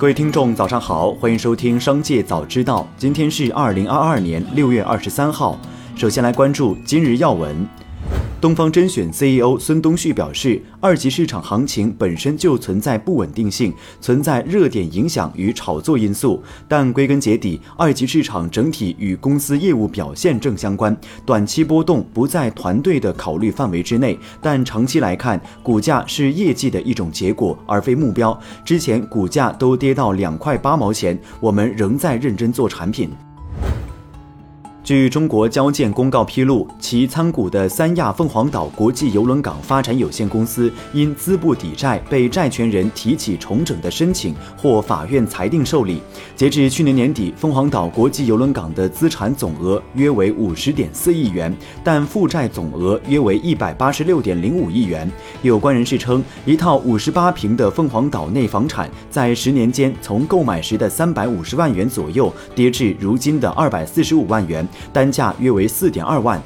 各位听众，早上好，欢迎收听《商界早知道》。今天是二零二二年六月二十三号。首先来关注今日要闻。东方甄选 CEO 孙东旭表示，二级市场行情本身就存在不稳定性，存在热点影响与炒作因素。但归根结底，二级市场整体与公司业务表现正相关，短期波动不在团队的考虑范围之内。但长期来看，股价是业绩的一种结果，而非目标。之前股价都跌到两块八毛钱，我们仍在认真做产品。据中国交建公告披露，其参股的三亚凤凰岛国际邮轮港发展有限公司因资不抵债被债权人提起重整的申请获法院裁定受理。截至去年年底，凤凰岛国际邮轮港的资产总额约为五十点四亿元，但负债总额约为一百八十六点零五亿元。有关人士称，一套五十八平的凤凰岛内房产在十年间从购买时的三百五十万元左右跌至如今的二百四十五万元。单价约为四点二万。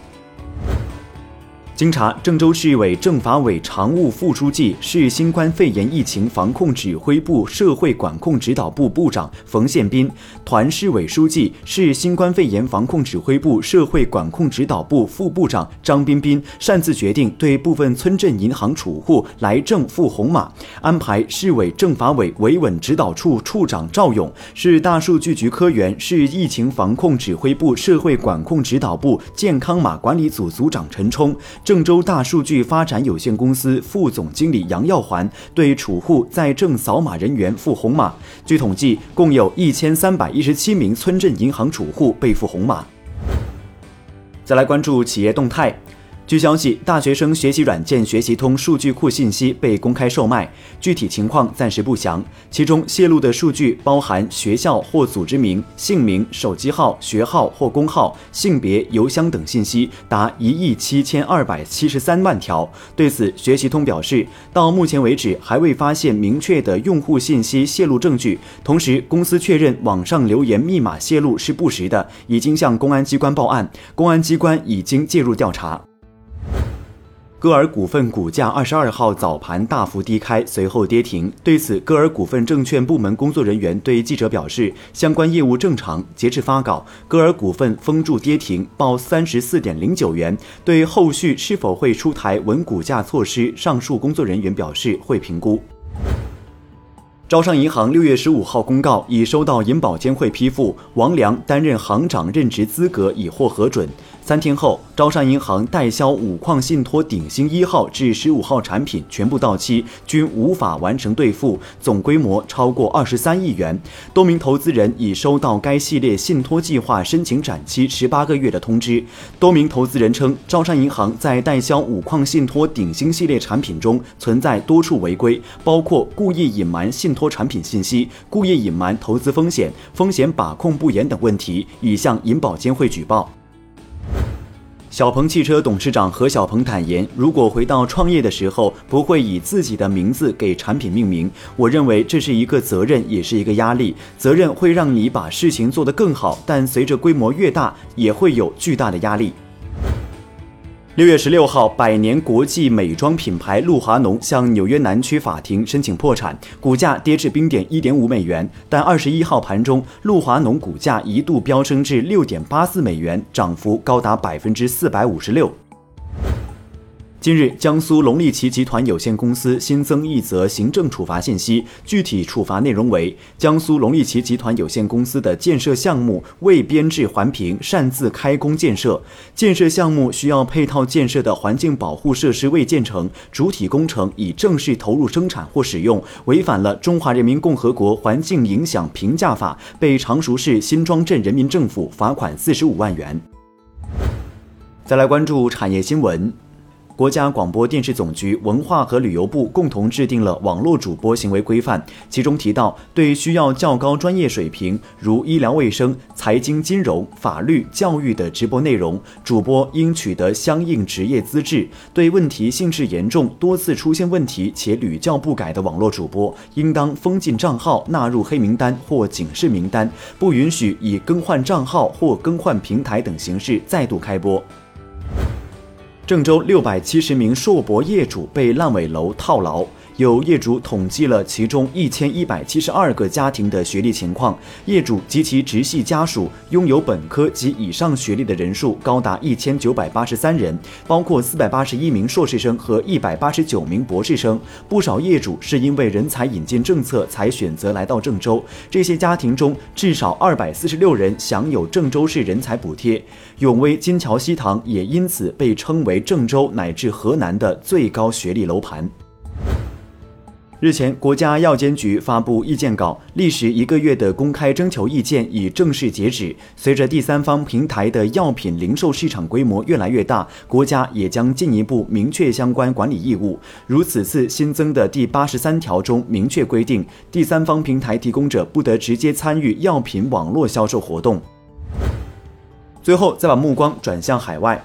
经查，郑州市委政法委常务副书记、市新冠肺炎疫情防控指挥部社会管控指导部部长冯宪斌，团市委书记、市新冠肺炎防控指挥部社会管控指导部副部长张彬彬擅自决定对部分村镇银行储户来政付红码，安排市委政法委维稳指导处处长赵勇、市大数据局科员、市疫情防控指挥部社会管控指导部健康码管理组组长陈冲。郑州大数据发展有限公司副总经理杨耀环对储户在证扫码人员付红码。据统计，共有一千三百一十七名村镇银行储户被付红码。再来关注企业动态。据消息，大学生学习软件学习通数据库信息被公开售卖，具体情况暂时不详。其中泄露的数据包含学校或组织名、姓名、手机号、学号或工号、性别、邮箱等信息，达一亿七千二百七十三万条。对此，学习通表示，到目前为止还未发现明确的用户信息泄露证据。同时，公司确认网上留言密码泄露是不实的，已经向公安机关报案，公安机关已经介入调查。歌尔股份股价二十二号早盘大幅低开，随后跌停。对此，歌尔股份证券部门工作人员对记者表示，相关业务正常。截至发稿，歌尔股份封住跌停，报三十四点零九元。对后续是否会出台稳股价措施，上述工作人员表示会评估。招商银行六月十五号公告，已收到银保监会批复，王良担任行长任职资格已获核准。三天后，招商银行代销五矿信托鼎新一号至十五号产品全部到期，均无法完成兑付，总规模超过二十三亿元。多名投资人已收到该系列信托计划申请展期十八个月的通知。多名投资人称，招商银行在代销五矿信托鼎新系列产品中存在多处违规，包括故意隐瞒信托产品信息、故意隐瞒投资风险、风险把控不严等问题，已向银保监会举报。小鹏汽车董事长何小鹏坦言，如果回到创业的时候，不会以自己的名字给产品命名。我认为这是一个责任，也是一个压力。责任会让你把事情做得更好，但随着规模越大，也会有巨大的压力。六月十六号，百年国际美妆品牌露华浓向纽约南区法庭申请破产，股价跌至冰点一点五美元。但二十一号盘中，露华浓股价一度飙升至六点八四美元，涨幅高达百分之四百五十六。近日，江苏龙力奇集团有限公司新增一则行政处罚信息，具体处罚内容为：江苏龙力奇集团有限公司的建设项目未编制环评，擅自开工建设；建设项目需要配套建设的环境保护设施未建成，主体工程已正式投入生产或使用，违反了《中华人民共和国环境影响评价法》，被常熟市新庄镇人民政府罚款四十五万元。再来关注产业新闻。国家广播电视总局、文化和旅游部共同制定了网络主播行为规范，其中提到，对需要较高专业水平，如医疗卫生、财经金融、法律、教育的直播内容，主播应取得相应职业资质；对问题性质严重、多次出现问题且屡教不改的网络主播，应当封禁账号、纳入黑名单或警示名单，不允许以更换账号或更换平台等形式再度开播。郑州六百七十名硕博业主被烂尾楼套牢。有业主统计了其中一千一百七十二个家庭的学历情况，业主及其直系家属拥有本科及以上学历的人数高达一千九百八十三人，包括四百八十一名硕士生和一百八十九名博士生。不少业主是因为人才引进政策才选择来到郑州，这些家庭中至少二百四十六人享有郑州市人才补贴。永威金桥西塘也因此被称为郑州乃至河南的最高学历楼盘。日前，国家药监局发布意见稿，历时一个月的公开征求意见已正式截止。随着第三方平台的药品零售市场规模越来越大，国家也将进一步明确相关管理义务。如此次新增的第八十三条中明确规定，第三方平台提供者不得直接参与药品网络销售活动。最后，再把目光转向海外。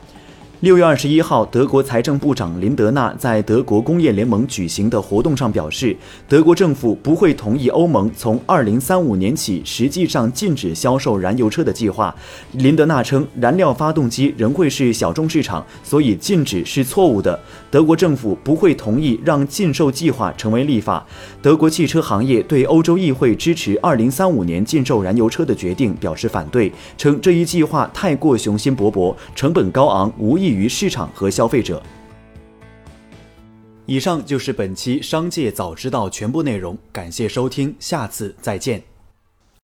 六月二十一号，德国财政部长林德纳在德国工业联盟举行的活动上表示，德国政府不会同意欧盟从二零三五年起实际上禁止销售燃油车的计划。林德纳称，燃料发动机仍会是小众市场，所以禁止是错误的。德国政府不会同意让禁售计划成为立法。德国汽车行业对欧洲议会支持二零三五年禁售燃油车的决定表示反对，称这一计划太过雄心勃勃，成本高昂，无意于市场和消费者。以上就是本期《商界早知道》全部内容，感谢收听，下次再见。